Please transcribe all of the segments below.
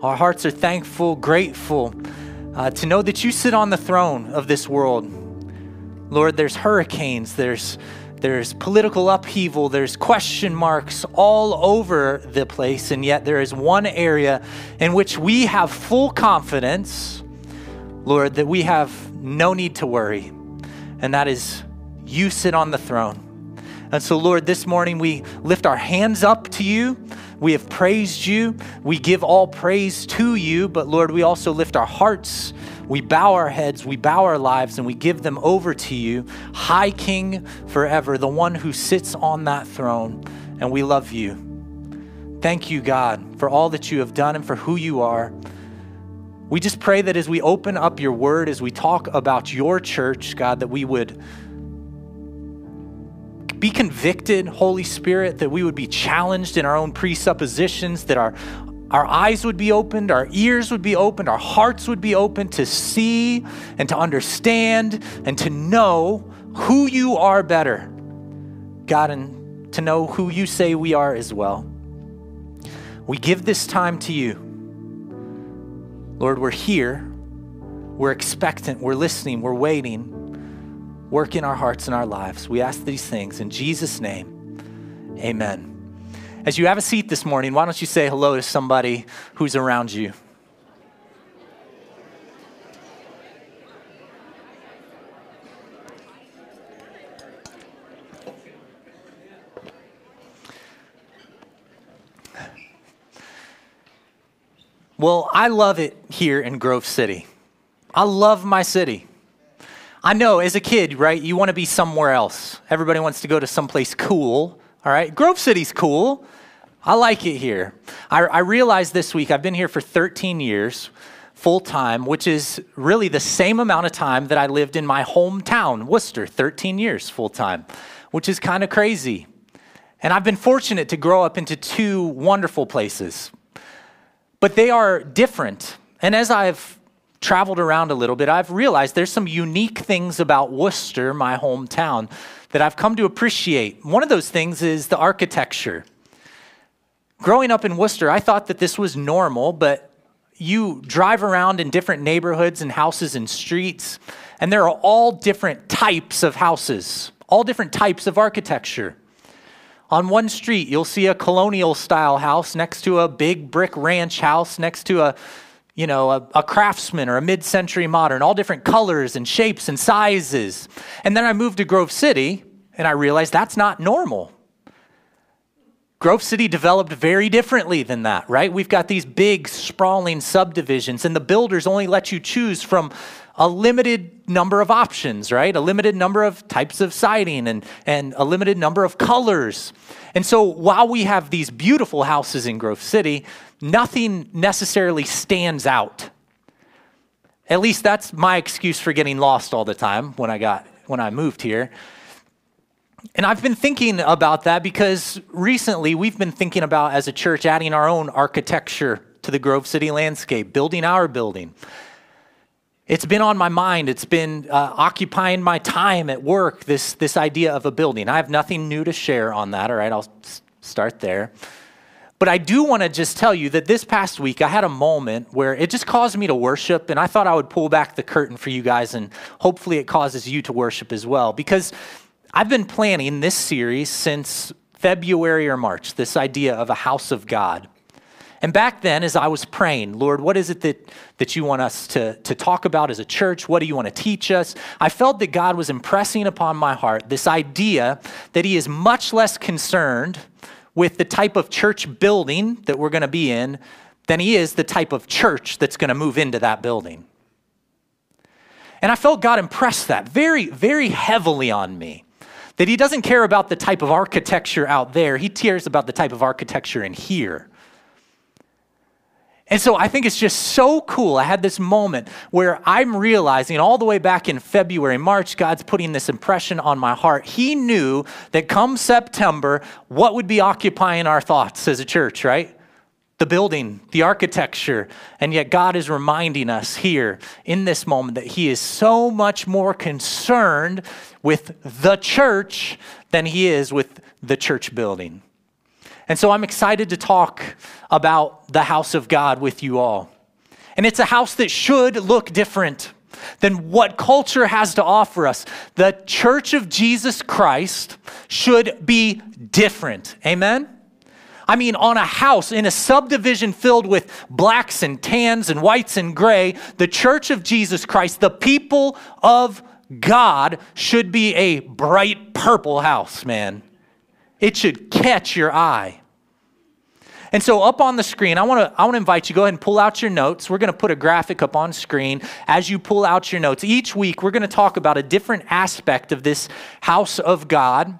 Our hearts are thankful, grateful uh, to know that you sit on the throne of this world. Lord, there's hurricanes, there's there's political upheaval, there's question marks all over the place, and yet there is one area in which we have full confidence, Lord, that we have no need to worry, and that is you sit on the throne. And so, Lord, this morning we lift our hands up to you. We have praised you. We give all praise to you. But, Lord, we also lift our hearts. We bow our heads. We bow our lives and we give them over to you, High King forever, the one who sits on that throne. And we love you. Thank you, God, for all that you have done and for who you are. We just pray that as we open up your word, as we talk about your church, God, that we would be convicted, Holy Spirit, that we would be challenged in our own presuppositions, that our, our eyes would be opened, our ears would be opened, our hearts would be opened to see and to understand and to know who you are better, God, and to know who you say we are as well. We give this time to you. Lord, we're here. We're expectant. We're listening. We're waiting work in our hearts and our lives. We ask these things in Jesus' name. Amen. As you have a seat this morning, why don't you say hello to somebody who's around you? Well, I love it here in Grove City. I love my city. I know as a kid, right, you want to be somewhere else. Everybody wants to go to someplace cool, all right? Grove City's cool. I like it here. I, I realized this week, I've been here for 13 years full time, which is really the same amount of time that I lived in my hometown, Worcester, 13 years full time, which is kind of crazy. And I've been fortunate to grow up into two wonderful places, but they are different. And as I've traveled around a little bit, I've realized there's some unique things about Worcester, my hometown, that I've come to appreciate. One of those things is the architecture. Growing up in Worcester, I thought that this was normal, but you drive around in different neighborhoods and houses and streets, and there are all different types of houses, all different types of architecture. On one street, you'll see a colonial style house next to a big brick ranch house, next to a you know, a, a craftsman or a mid century modern, all different colors and shapes and sizes. And then I moved to Grove City and I realized that's not normal. Grove City developed very differently than that, right? We've got these big, sprawling subdivisions, and the builders only let you choose from a limited number of options, right? A limited number of types of siding and, and a limited number of colors. And so while we have these beautiful houses in Grove City, nothing necessarily stands out. At least that's my excuse for getting lost all the time when I got when I moved here. And I've been thinking about that because recently we've been thinking about as a church adding our own architecture to the Grove City landscape, building our building. It's been on my mind. It's been uh, occupying my time at work, this, this idea of a building. I have nothing new to share on that, all right? I'll s- start there. But I do want to just tell you that this past week I had a moment where it just caused me to worship, and I thought I would pull back the curtain for you guys, and hopefully it causes you to worship as well. Because I've been planning this series since February or March, this idea of a house of God. And back then, as I was praying, Lord, what is it that, that you want us to, to talk about as a church? What do you want to teach us? I felt that God was impressing upon my heart this idea that He is much less concerned with the type of church building that we're going to be in than He is the type of church that's going to move into that building. And I felt God impress that very, very heavily on me. That He doesn't care about the type of architecture out there, He cares about the type of architecture in here. And so I think it's just so cool. I had this moment where I'm realizing all the way back in February, March, God's putting this impression on my heart. He knew that come September, what would be occupying our thoughts as a church, right? The building, the architecture. And yet God is reminding us here in this moment that He is so much more concerned with the church than He is with the church building. And so I'm excited to talk about the house of God with you all. And it's a house that should look different than what culture has to offer us. The church of Jesus Christ should be different. Amen? I mean, on a house in a subdivision filled with blacks and tans and whites and gray, the church of Jesus Christ, the people of God, should be a bright purple house, man. It should catch your eye. And so up on the screen, I want to I want to invite you go ahead and pull out your notes. We're going to put a graphic up on screen as you pull out your notes. Each week we're going to talk about a different aspect of this house of God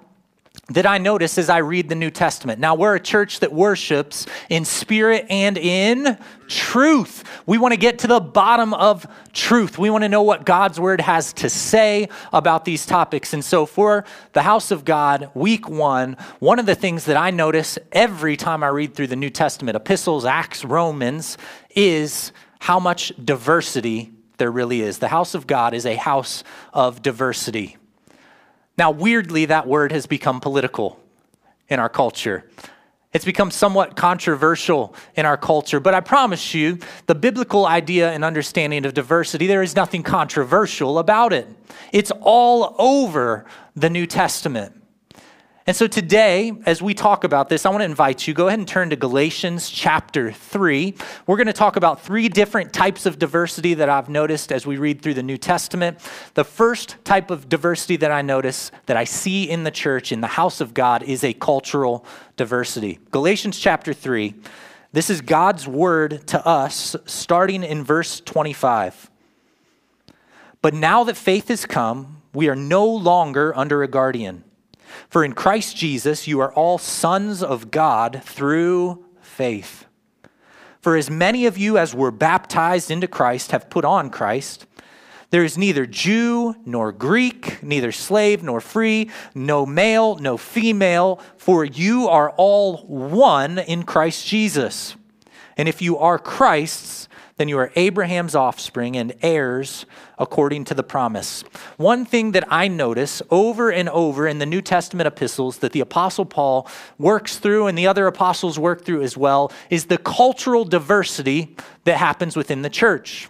that I notice as I read the New Testament. Now, we're a church that worships in spirit and in truth. We want to get to the bottom of truth. We want to know what God's word has to say about these topics. And so, for the house of God, week one, one of the things that I notice every time I read through the New Testament, epistles, Acts, Romans, is how much diversity there really is. The house of God is a house of diversity. Now, weirdly, that word has become political in our culture. It's become somewhat controversial in our culture, but I promise you, the biblical idea and understanding of diversity, there is nothing controversial about it. It's all over the New Testament. And so today, as we talk about this, I want to invite you, go ahead and turn to Galatians chapter 3. We're going to talk about three different types of diversity that I've noticed as we read through the New Testament. The first type of diversity that I notice, that I see in the church, in the house of God, is a cultural diversity. Galatians chapter 3. This is God's word to us, starting in verse 25. But now that faith has come, we are no longer under a guardian. For in Christ Jesus you are all sons of God through faith. For as many of you as were baptized into Christ have put on Christ. There is neither Jew nor Greek, neither slave nor free, no male, no female, for you are all one in Christ Jesus. And if you are Christ's, then you are Abraham's offspring and heirs according to the promise. One thing that I notice over and over in the New Testament epistles that the Apostle Paul works through and the other apostles work through as well is the cultural diversity that happens within the church.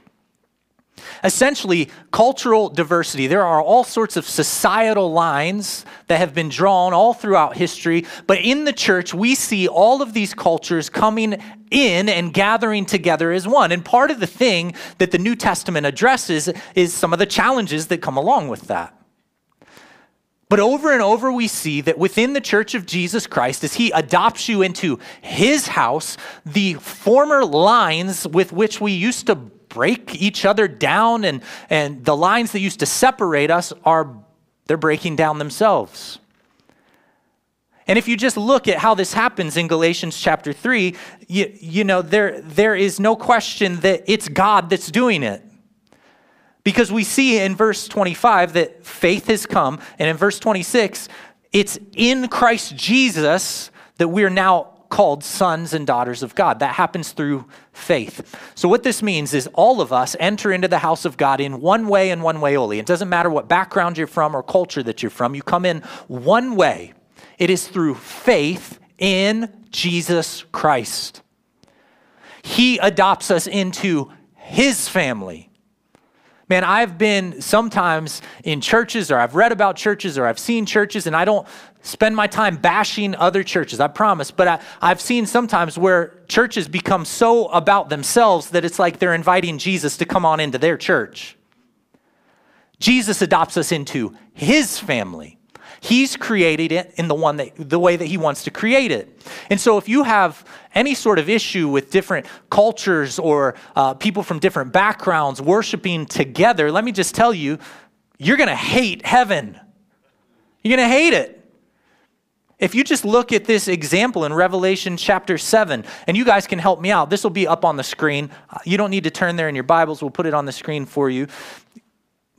Essentially, cultural diversity. There are all sorts of societal lines that have been drawn all throughout history, but in the church, we see all of these cultures coming in and gathering together as one. And part of the thing that the New Testament addresses is some of the challenges that come along with that. But over and over, we see that within the church of Jesus Christ, as he adopts you into his house, the former lines with which we used to break each other down and, and the lines that used to separate us are they're breaking down themselves. And if you just look at how this happens in Galatians chapter 3, you, you know, there, there is no question that it's God that's doing it. Because we see in verse 25 that faith has come, and in verse 26, it's in Christ Jesus that we're now called sons and daughters of God. That happens through faith. So, what this means is all of us enter into the house of God in one way and one way only. It doesn't matter what background you're from or culture that you're from, you come in one way. It is through faith in Jesus Christ. He adopts us into his family. Man, I've been sometimes in churches, or I've read about churches, or I've seen churches, and I don't spend my time bashing other churches, I promise. But I, I've seen sometimes where churches become so about themselves that it's like they're inviting Jesus to come on into their church. Jesus adopts us into his family. He's created it in the one that the way that he wants to create it. And so if you have any sort of issue with different cultures or uh, people from different backgrounds worshiping together, let me just tell you, you're going to hate heaven. You're going to hate it. If you just look at this example in Revelation chapter 7, and you guys can help me out, this will be up on the screen. You don't need to turn there in your Bibles, we'll put it on the screen for you.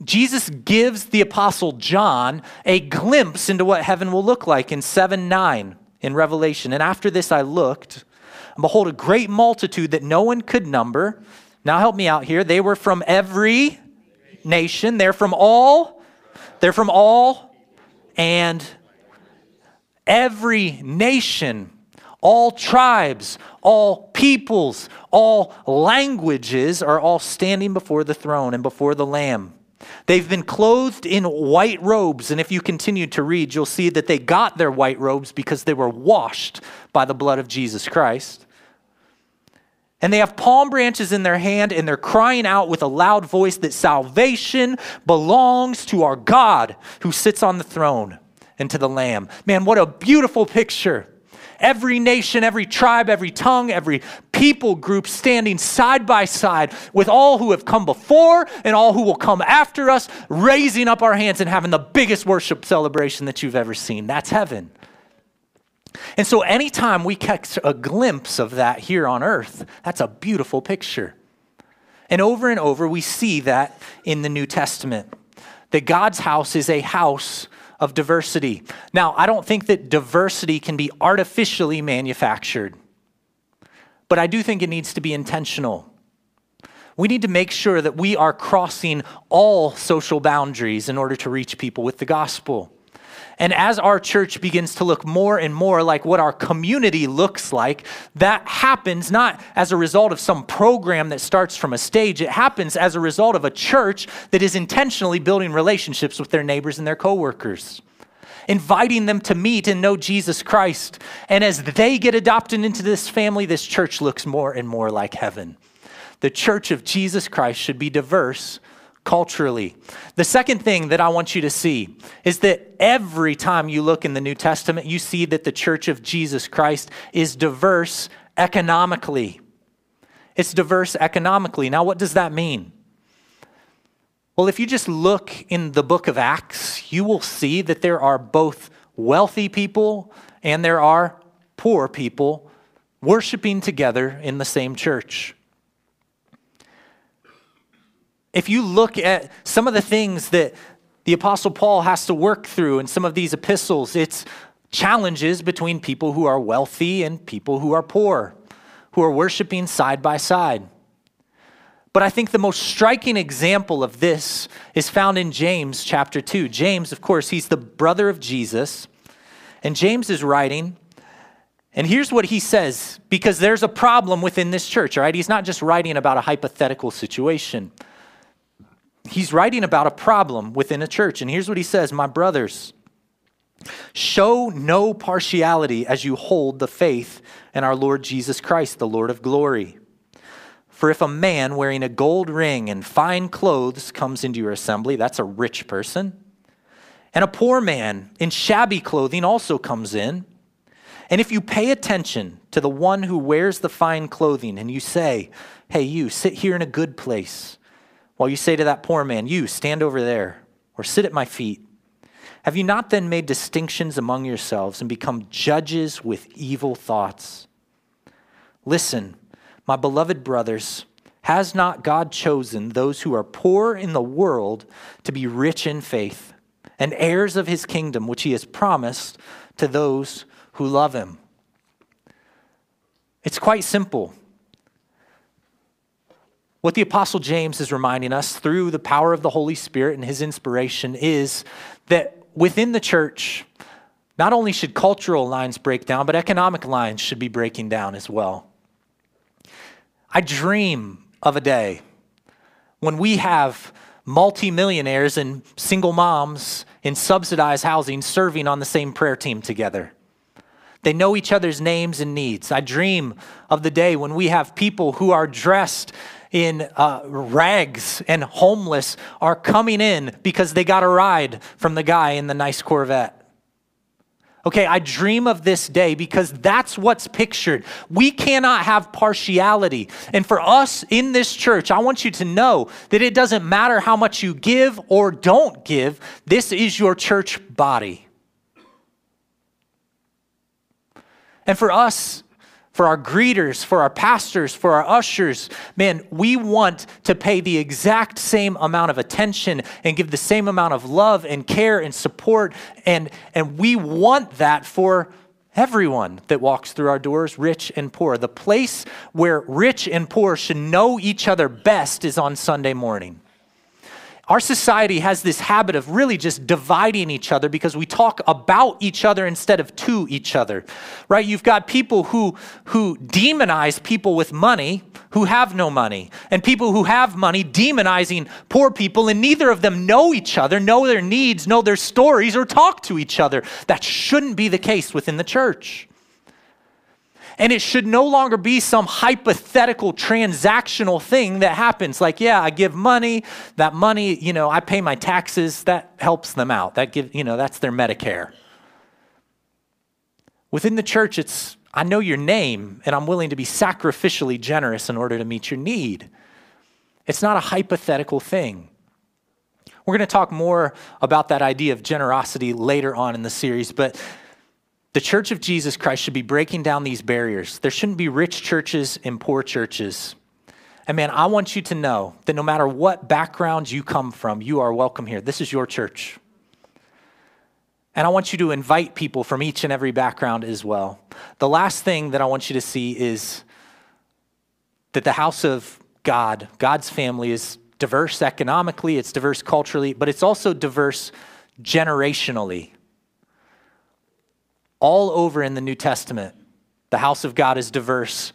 Jesus gives the Apostle John a glimpse into what heaven will look like in 7 9 in Revelation. And after this I looked, and behold, a great multitude that no one could number. Now help me out here. They were from every nation, they're from all, they're from all, and every nation All tribes, all peoples, all languages are all standing before the throne and before the Lamb. They've been clothed in white robes, and if you continue to read, you'll see that they got their white robes because they were washed by the blood of Jesus Christ. And they have palm branches in their hand, and they're crying out with a loud voice that salvation belongs to our God who sits on the throne and to the Lamb. Man, what a beautiful picture. Every nation, every tribe, every tongue, every people group standing side by side with all who have come before and all who will come after us, raising up our hands and having the biggest worship celebration that you've ever seen. That's heaven. And so, anytime we catch a glimpse of that here on earth, that's a beautiful picture. And over and over, we see that in the New Testament that God's house is a house of diversity. Now, I don't think that diversity can be artificially manufactured, but I do think it needs to be intentional. We need to make sure that we are crossing all social boundaries in order to reach people with the gospel. And as our church begins to look more and more like what our community looks like, that happens not as a result of some program that starts from a stage. It happens as a result of a church that is intentionally building relationships with their neighbors and their coworkers inviting them to meet and know Jesus Christ. And as they get adopted into this family, this church looks more and more like heaven. The church of Jesus Christ should be diverse culturally. The second thing that I want you to see is that every time you look in the New Testament, you see that the church of Jesus Christ is diverse economically. It's diverse economically. Now, what does that mean? Well, if you just look in the book of Acts, you will see that there are both wealthy people and there are poor people worshiping together in the same church if you look at some of the things that the Apostle Paul has to work through in some of these epistles, it's challenges between people who are wealthy and people who are poor, who are worshiping side by side. But I think the most striking example of this is found in James chapter 2. James, of course, he's the brother of Jesus. And James is writing, and here's what he says because there's a problem within this church, all right? He's not just writing about a hypothetical situation he's writing about a problem within a church. And here's what he says My brothers, show no partiality as you hold the faith in our Lord Jesus Christ, the Lord of glory. For if a man wearing a gold ring and fine clothes comes into your assembly, that's a rich person. And a poor man in shabby clothing also comes in. And if you pay attention to the one who wears the fine clothing and you say, Hey, you, sit here in a good place while you say to that poor man, You stand over there, or sit at my feet. Have you not then made distinctions among yourselves and become judges with evil thoughts? Listen, my beloved brothers, has not God chosen those who are poor in the world to be rich in faith and heirs of his kingdom, which he has promised to those who love him? It's quite simple. What the Apostle James is reminding us through the power of the Holy Spirit and his inspiration is that within the church, not only should cultural lines break down, but economic lines should be breaking down as well. I dream of a day when we have multimillionaires and single moms in subsidized housing serving on the same prayer team together. They know each other's names and needs. I dream of the day when we have people who are dressed in uh, rags and homeless are coming in because they got a ride from the guy in the nice Corvette. Okay, I dream of this day because that's what's pictured. We cannot have partiality. And for us in this church, I want you to know that it doesn't matter how much you give or don't give, this is your church body. And for us, for our greeters, for our pastors, for our ushers. Man, we want to pay the exact same amount of attention and give the same amount of love and care and support. And, and we want that for everyone that walks through our doors, rich and poor. The place where rich and poor should know each other best is on Sunday morning. Our society has this habit of really just dividing each other because we talk about each other instead of to each other. Right? You've got people who who demonize people with money who have no money, and people who have money demonizing poor people, and neither of them know each other, know their needs, know their stories, or talk to each other. That shouldn't be the case within the church. And it should no longer be some hypothetical transactional thing that happens. Like, yeah, I give money, that money, you know, I pay my taxes, that helps them out. That give, you know, that's their Medicare. Within the church, it's I know your name and I'm willing to be sacrificially generous in order to meet your need. It's not a hypothetical thing. We're going to talk more about that idea of generosity later on in the series, but the church of Jesus Christ should be breaking down these barriers. There shouldn't be rich churches and poor churches. And man, I want you to know that no matter what background you come from, you are welcome here. This is your church. And I want you to invite people from each and every background as well. The last thing that I want you to see is that the house of God, God's family, is diverse economically, it's diverse culturally, but it's also diverse generationally. All over in the New Testament, the house of God is diverse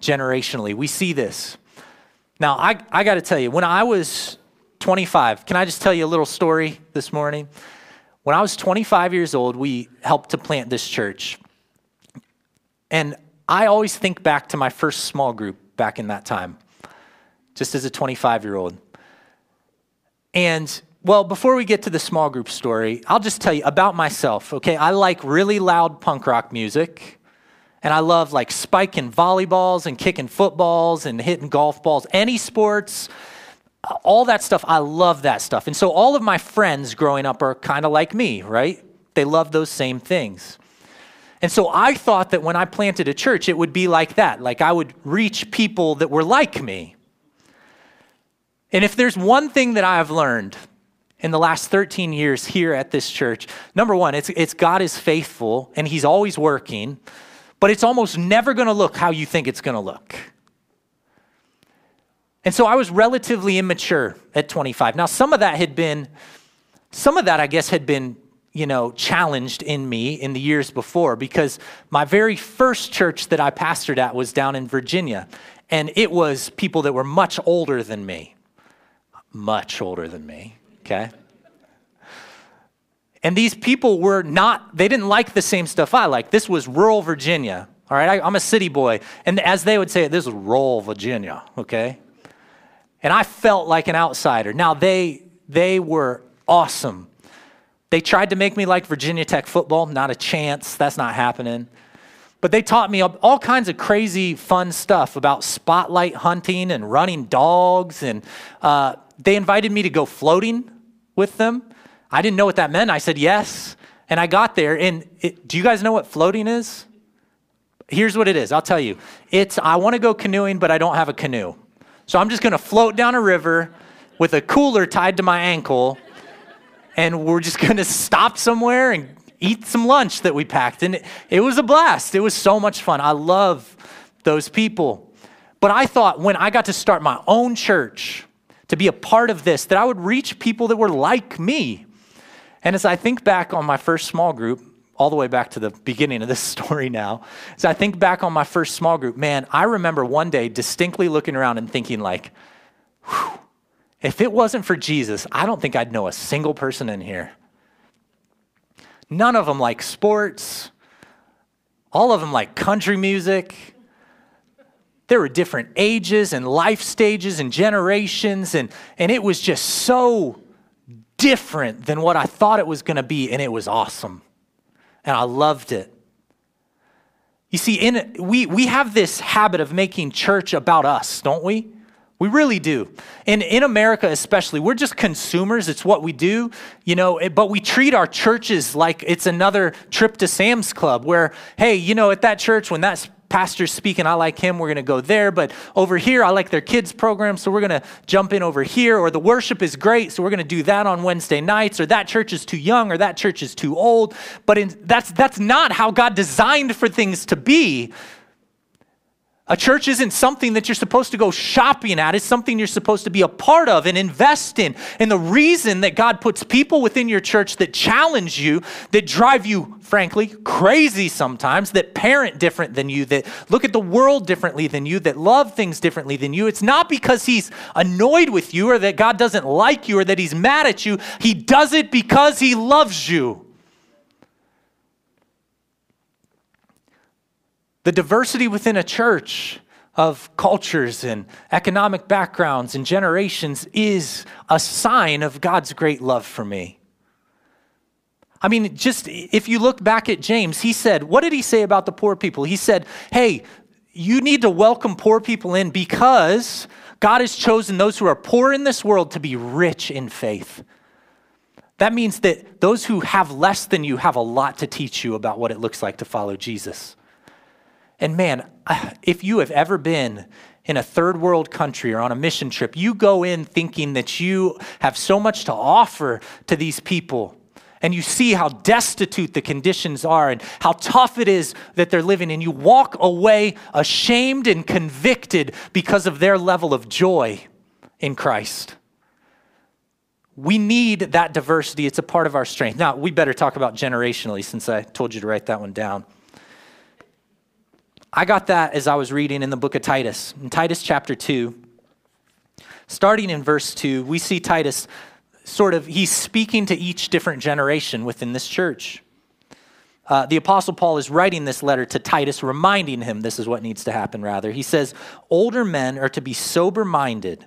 generationally. We see this. Now, I, I got to tell you, when I was 25, can I just tell you a little story this morning? When I was 25 years old, we helped to plant this church. And I always think back to my first small group back in that time, just as a 25 year old. And well, before we get to the small group story, I'll just tell you about myself, okay? I like really loud punk rock music. And I love like spiking volleyballs and kicking footballs and hitting golf balls, any sports, uh, all that stuff, I love that stuff. And so all of my friends growing up are kind of like me, right? They love those same things. And so I thought that when I planted a church, it would be like that. Like I would reach people that were like me. And if there's one thing that I have learned in the last 13 years here at this church, number one, it's, it's God is faithful and He's always working, but it's almost never going to look how you think it's going to look. And so I was relatively immature at 25. Now, some of that had been, some of that, I guess, had been, you know, challenged in me in the years before because my very first church that I pastored at was down in Virginia. And it was people that were much older than me. Much older than me, okay? And these people were not, they didn't like the same stuff I like. This was rural Virginia, all right? I, am a city boy. And as they would say this is rural Virginia, okay? and I felt like an outsider. Now they they were awesome. They tried to make me like Virginia Tech football, not a chance. That's not happening. But they taught me all kinds of crazy, fun stuff about spotlight hunting and running dogs. And uh, they invited me to go floating with them. I didn't know what that meant. I said yes. And I got there. And it, do you guys know what floating is? Here's what it is I'll tell you. It's I want to go canoeing, but I don't have a canoe. So I'm just going to float down a river with a cooler tied to my ankle, and we're just going to stop somewhere and eat some lunch that we packed. And it, it was a blast. It was so much fun. I love those people. But I thought when I got to start my own church, to be a part of this, that I would reach people that were like me. And as I think back on my first small group, all the way back to the beginning of this story now. As I think back on my first small group, man, I remember one day distinctly looking around and thinking, like, if it wasn't for Jesus, I don't think I'd know a single person in here. None of them like sports, all of them like country music. There were different ages and life stages and generations, and, and it was just so different than what I thought it was going to be, and it was awesome and I loved it. You see, in, we, we have this habit of making church about us, don't we? We really do. And in America, especially, we're just consumers. It's what we do, you know, but we treat our churches like it's another trip to Sam's Club where, hey, you know, at that church, when that's pastor's speaking, I like him, we're going to go there. But over here, I like their kids' program, so we're going to jump in over here. Or the worship is great, so we're going to do that on Wednesday nights. Or that church is too young, or that church is too old. But in, that's, that's not how God designed for things to be. A church isn't something that you're supposed to go shopping at. It's something you're supposed to be a part of and invest in. And the reason that God puts people within your church that challenge you, that drive you, frankly, crazy sometimes, that parent different than you, that look at the world differently than you, that love things differently than you, it's not because He's annoyed with you or that God doesn't like you or that He's mad at you. He does it because He loves you. The diversity within a church of cultures and economic backgrounds and generations is a sign of God's great love for me. I mean, just if you look back at James, he said, What did he say about the poor people? He said, Hey, you need to welcome poor people in because God has chosen those who are poor in this world to be rich in faith. That means that those who have less than you have a lot to teach you about what it looks like to follow Jesus. And man, if you have ever been in a third world country or on a mission trip, you go in thinking that you have so much to offer to these people. And you see how destitute the conditions are and how tough it is that they're living. And you walk away ashamed and convicted because of their level of joy in Christ. We need that diversity. It's a part of our strength. Now, we better talk about generationally since I told you to write that one down. I got that as I was reading in the book of Titus. In Titus chapter 2, starting in verse 2, we see Titus sort of, he's speaking to each different generation within this church. Uh, the Apostle Paul is writing this letter to Titus, reminding him this is what needs to happen, rather. He says, Older men are to be sober minded,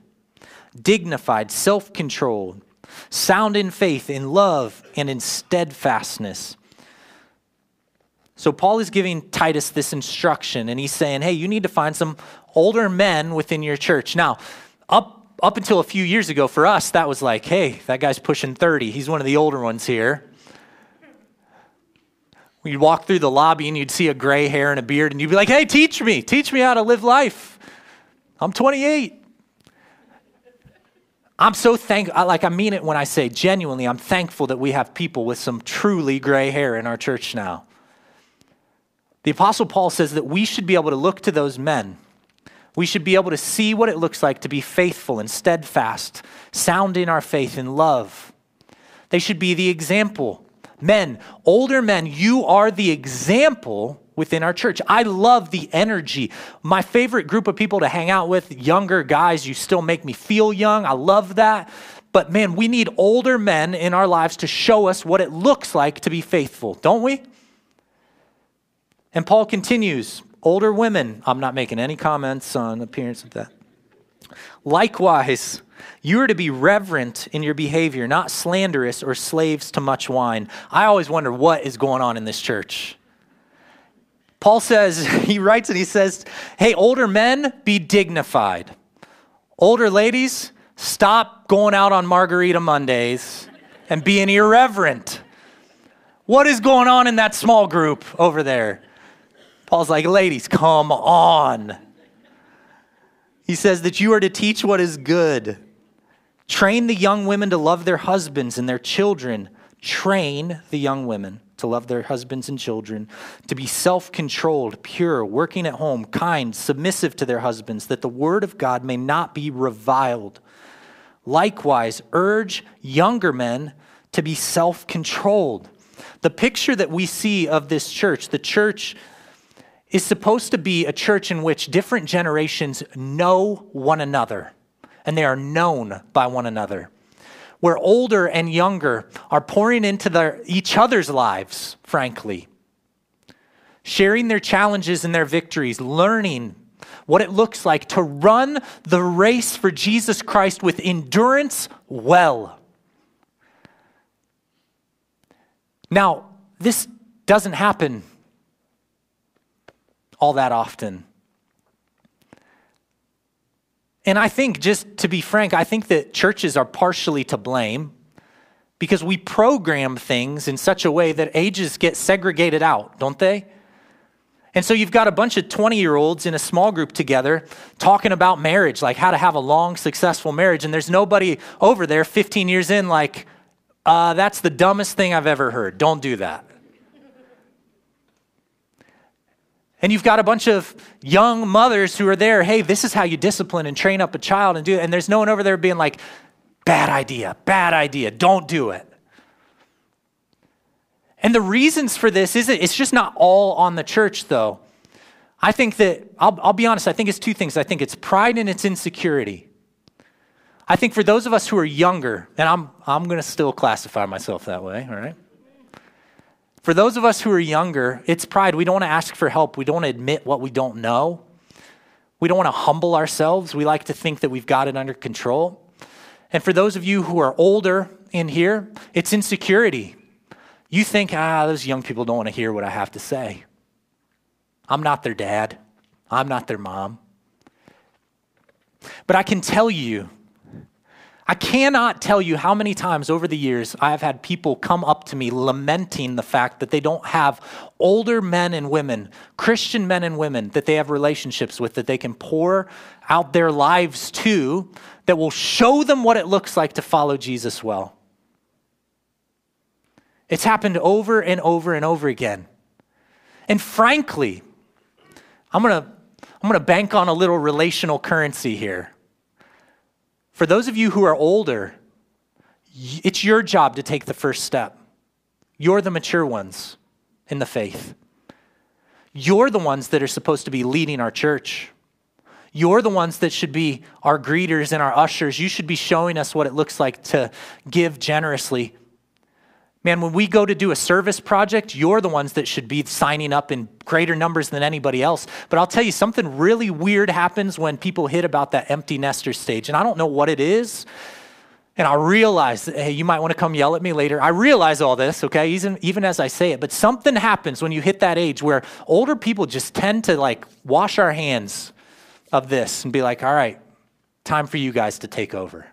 dignified, self controlled, sound in faith, in love, and in steadfastness. So Paul is giving Titus this instruction and he's saying, "Hey, you need to find some older men within your church." Now, up up until a few years ago for us, that was like, "Hey, that guy's pushing 30. He's one of the older ones here." You'd walk through the lobby and you'd see a gray hair and a beard and you'd be like, "Hey, teach me. Teach me how to live life." I'm 28. I'm so thankful, like I mean it when I say genuinely, I'm thankful that we have people with some truly gray hair in our church now. The Apostle Paul says that we should be able to look to those men. We should be able to see what it looks like to be faithful and steadfast, sound in our faith in love. They should be the example. Men, older men, you are the example within our church. I love the energy. My favorite group of people to hang out with, younger guys, you still make me feel young. I love that. But man, we need older men in our lives to show us what it looks like to be faithful, don't we? And Paul continues older women, I'm not making any comments on appearance of that. Likewise, you are to be reverent in your behavior, not slanderous or slaves to much wine. I always wonder what is going on in this church. Paul says, he writes and he says, Hey, older men, be dignified. Older ladies, stop going out on Margarita Mondays and being irreverent. What is going on in that small group over there? Paul's like, ladies, come on. He says that you are to teach what is good. Train the young women to love their husbands and their children. Train the young women to love their husbands and children, to be self controlled, pure, working at home, kind, submissive to their husbands, that the word of God may not be reviled. Likewise, urge younger men to be self controlled. The picture that we see of this church, the church is supposed to be a church in which different generations know one another and they are known by one another. Where older and younger are pouring into their, each other's lives, frankly, sharing their challenges and their victories, learning what it looks like to run the race for Jesus Christ with endurance well. Now, this doesn't happen all that often. And I think, just to be frank, I think that churches are partially to blame because we program things in such a way that ages get segregated out, don't they? And so you've got a bunch of 20 year olds in a small group together talking about marriage, like how to have a long, successful marriage. And there's nobody over there 15 years in, like, uh, that's the dumbest thing I've ever heard. Don't do that. And you've got a bunch of young mothers who are there, hey, this is how you discipline and train up a child and do it. And there's no one over there being like, bad idea, bad idea, don't do it. And the reasons for this is it's just not all on the church, though. I think that, I'll, I'll be honest, I think it's two things. I think it's pride and it's insecurity. I think for those of us who are younger, and I'm, I'm going to still classify myself that way, all right? For those of us who are younger, it's pride. We don't want to ask for help. We don't want to admit what we don't know. We don't want to humble ourselves. We like to think that we've got it under control. And for those of you who are older in here, it's insecurity. You think, ah, those young people don't want to hear what I have to say. I'm not their dad, I'm not their mom. But I can tell you I cannot tell you how many times over the years I have had people come up to me lamenting the fact that they don't have older men and women, Christian men and women, that they have relationships with, that they can pour out their lives to, that will show them what it looks like to follow Jesus well. It's happened over and over and over again. And frankly, I'm going to I'm going to bank on a little relational currency here. For those of you who are older, it's your job to take the first step. You're the mature ones in the faith. You're the ones that are supposed to be leading our church. You're the ones that should be our greeters and our ushers. You should be showing us what it looks like to give generously Man, when we go to do a service project, you're the ones that should be signing up in greater numbers than anybody else. But I'll tell you, something really weird happens when people hit about that empty nester stage. And I don't know what it is. And I realize, hey, you might want to come yell at me later. I realize all this, okay, even, even as I say it. But something happens when you hit that age where older people just tend to like wash our hands of this and be like, all right, time for you guys to take over.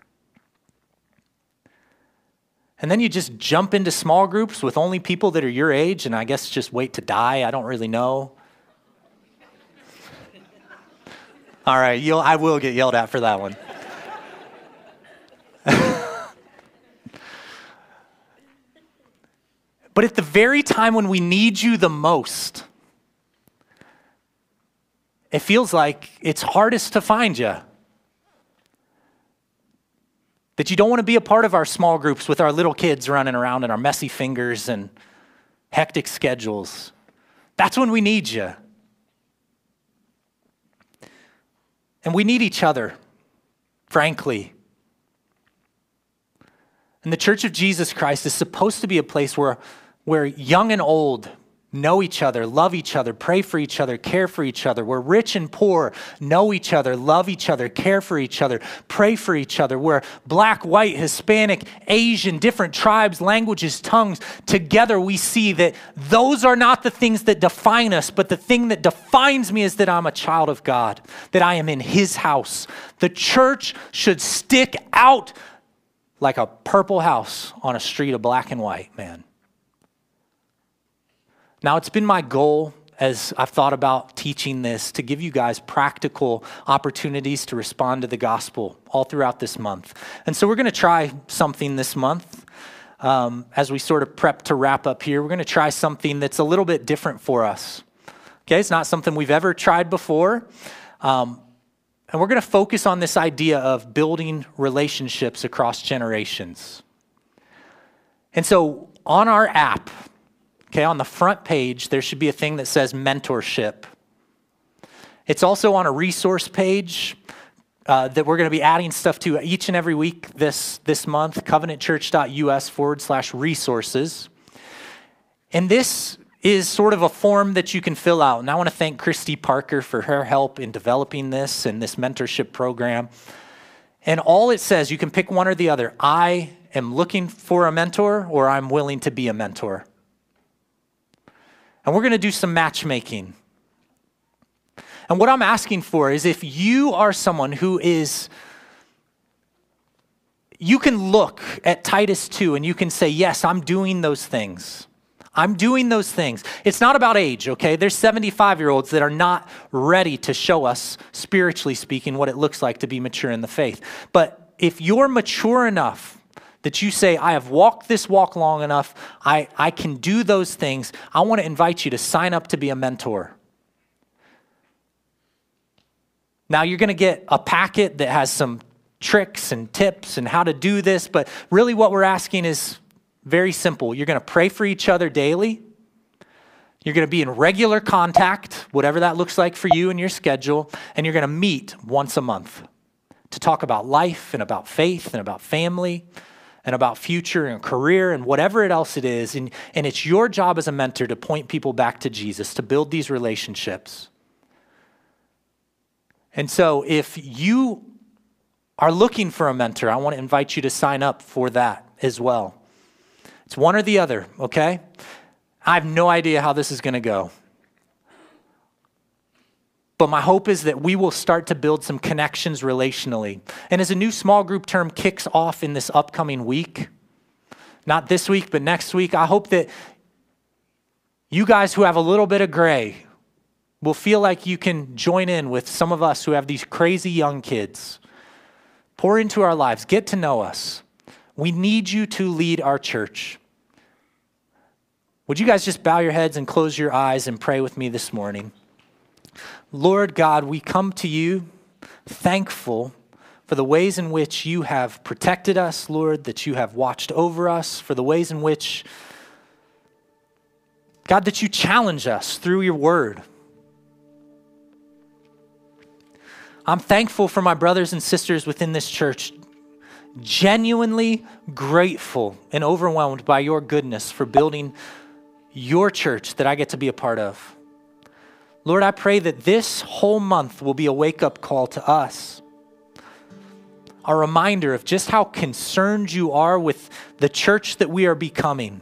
And then you just jump into small groups with only people that are your age, and I guess just wait to die. I don't really know. All right, you'll, I will get yelled at for that one. but at the very time when we need you the most, it feels like it's hardest to find you. That you don't want to be a part of our small groups with our little kids running around and our messy fingers and hectic schedules. That's when we need you. And we need each other, frankly. And the Church of Jesus Christ is supposed to be a place where, where young and old, know each other, love each other, pray for each other, care for each other. We're rich and poor, know each other, love each other, care for each other, pray for each other. We're black, white, Hispanic, Asian, different tribes, languages, tongues. Together we see that those are not the things that define us, but the thing that defines me is that I'm a child of God, that I am in His house. The church should stick out like a purple house on a street of black and white, man. Now, it's been my goal as I've thought about teaching this to give you guys practical opportunities to respond to the gospel all throughout this month. And so we're going to try something this month. Um, as we sort of prep to wrap up here, we're going to try something that's a little bit different for us. Okay, it's not something we've ever tried before. Um, and we're going to focus on this idea of building relationships across generations. And so on our app, Okay, on the front page, there should be a thing that says mentorship. It's also on a resource page uh, that we're going to be adding stuff to each and every week this, this month, covenantchurch.us forward slash resources. And this is sort of a form that you can fill out. And I want to thank Christy Parker for her help in developing this and this mentorship program. And all it says, you can pick one or the other. I am looking for a mentor, or I'm willing to be a mentor. And we're going to do some matchmaking. And what I'm asking for is if you are someone who is, you can look at Titus 2 and you can say, Yes, I'm doing those things. I'm doing those things. It's not about age, okay? There's 75 year olds that are not ready to show us, spiritually speaking, what it looks like to be mature in the faith. But if you're mature enough that you say, I have walked this walk long enough, I, I can do those things, I want to invite you to sign up to be a mentor. Now, you're going to get a packet that has some tricks and tips and how to do this, but really what we're asking is very simple. You're going to pray for each other daily. You're going to be in regular contact, whatever that looks like for you and your schedule, and you're going to meet once a month to talk about life and about faith and about family and about future and career and whatever else it is. And, and it's your job as a mentor to point people back to Jesus, to build these relationships. And so if you are looking for a mentor, I want to invite you to sign up for that as well. It's one or the other, okay? I have no idea how this is going to go. But my hope is that we will start to build some connections relationally. And as a new small group term kicks off in this upcoming week, not this week, but next week, I hope that you guys who have a little bit of gray will feel like you can join in with some of us who have these crazy young kids. Pour into our lives, get to know us. We need you to lead our church. Would you guys just bow your heads and close your eyes and pray with me this morning? Lord God, we come to you thankful for the ways in which you have protected us, Lord, that you have watched over us, for the ways in which, God, that you challenge us through your word. I'm thankful for my brothers and sisters within this church, genuinely grateful and overwhelmed by your goodness for building your church that I get to be a part of. Lord, I pray that this whole month will be a wake up call to us, a reminder of just how concerned you are with the church that we are becoming.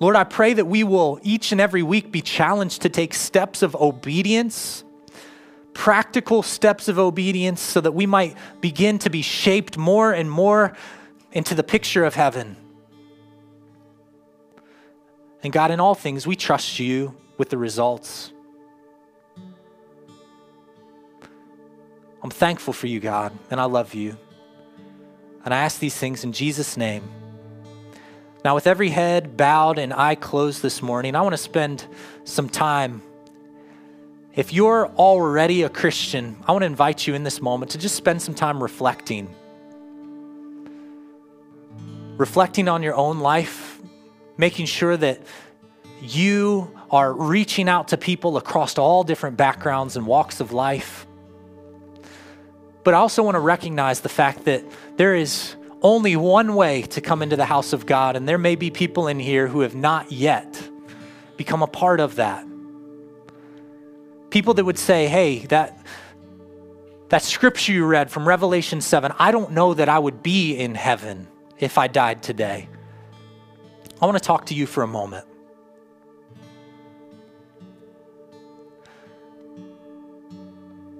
Lord, I pray that we will each and every week be challenged to take steps of obedience practical steps of obedience so that we might begin to be shaped more and more into the picture of heaven. And God, in all things, we trust you with the results. I'm thankful for you, God, and I love you. And I ask these things in Jesus' name. Now, with every head bowed and eye closed this morning, I want to spend some time if you're already a Christian, I want to invite you in this moment to just spend some time reflecting. Reflecting on your own life, making sure that you are reaching out to people across all different backgrounds and walks of life. But I also want to recognize the fact that there is only one way to come into the house of God, and there may be people in here who have not yet become a part of that. People that would say, hey, that, that scripture you read from Revelation 7, I don't know that I would be in heaven if I died today. I want to talk to you for a moment.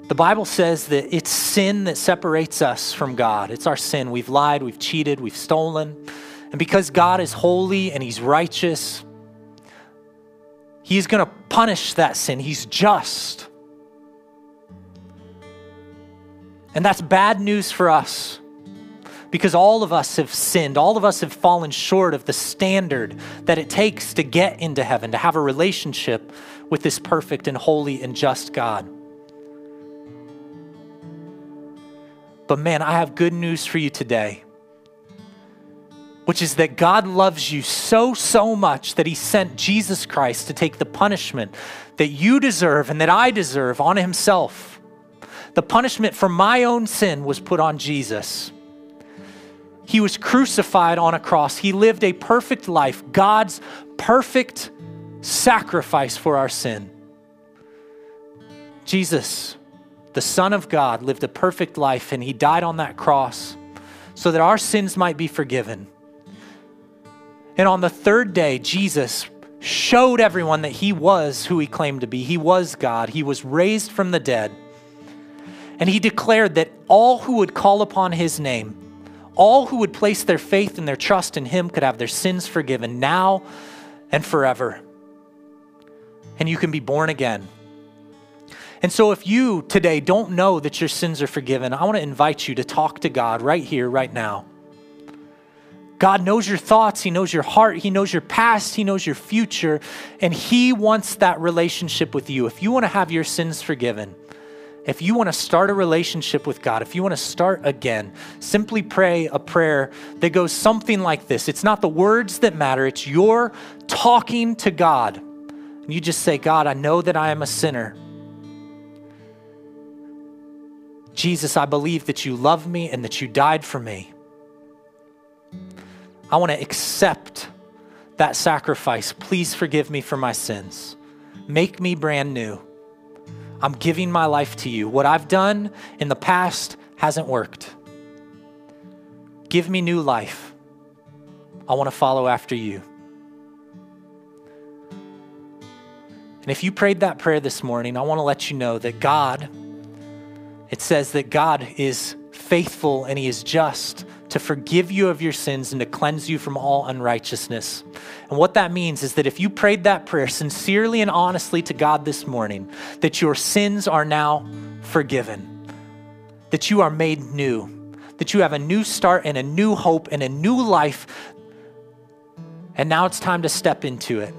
The Bible says that it's sin that separates us from God. It's our sin. We've lied, we've cheated, we've stolen. And because God is holy and He's righteous, He's going to punish that sin. He's just. And that's bad news for us because all of us have sinned. All of us have fallen short of the standard that it takes to get into heaven, to have a relationship with this perfect and holy and just God. But man, I have good news for you today which is that God loves you so, so much that he sent Jesus Christ to take the punishment that you deserve and that I deserve on himself. The punishment for my own sin was put on Jesus. He was crucified on a cross. He lived a perfect life, God's perfect sacrifice for our sin. Jesus, the Son of God, lived a perfect life and he died on that cross so that our sins might be forgiven. And on the third day, Jesus showed everyone that he was who he claimed to be. He was God, he was raised from the dead. And he declared that all who would call upon his name, all who would place their faith and their trust in him could have their sins forgiven now and forever. And you can be born again. And so, if you today don't know that your sins are forgiven, I want to invite you to talk to God right here, right now. God knows your thoughts, He knows your heart, He knows your past, He knows your future, and He wants that relationship with you. If you want to have your sins forgiven, If you want to start a relationship with God, if you want to start again, simply pray a prayer that goes something like this. It's not the words that matter, it's your talking to God. And you just say, God, I know that I am a sinner. Jesus, I believe that you love me and that you died for me. I want to accept that sacrifice. Please forgive me for my sins. Make me brand new. I'm giving my life to you. What I've done in the past hasn't worked. Give me new life. I want to follow after you. And if you prayed that prayer this morning, I want to let you know that God, it says that God is faithful and He is just to forgive you of your sins and to cleanse you from all unrighteousness. And what that means is that if you prayed that prayer sincerely and honestly to God this morning, that your sins are now forgiven, that you are made new, that you have a new start and a new hope and a new life. And now it's time to step into it.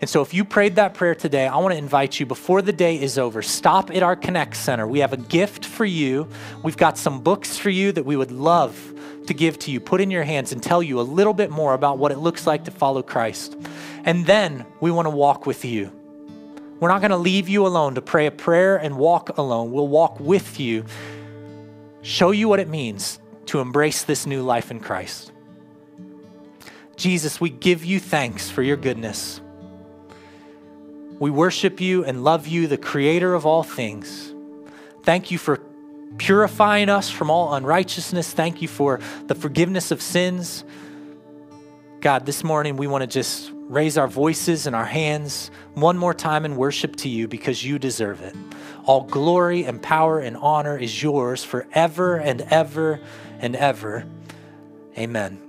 And so, if you prayed that prayer today, I want to invite you before the day is over, stop at our Connect Center. We have a gift for you. We've got some books for you that we would love to give to you, put in your hands, and tell you a little bit more about what it looks like to follow Christ. And then we want to walk with you. We're not going to leave you alone to pray a prayer and walk alone. We'll walk with you, show you what it means to embrace this new life in Christ. Jesus, we give you thanks for your goodness. We worship you and love you, the creator of all things. Thank you for purifying us from all unrighteousness. Thank you for the forgiveness of sins. God, this morning we want to just raise our voices and our hands one more time in worship to you because you deserve it. All glory and power and honor is yours forever and ever and ever. Amen.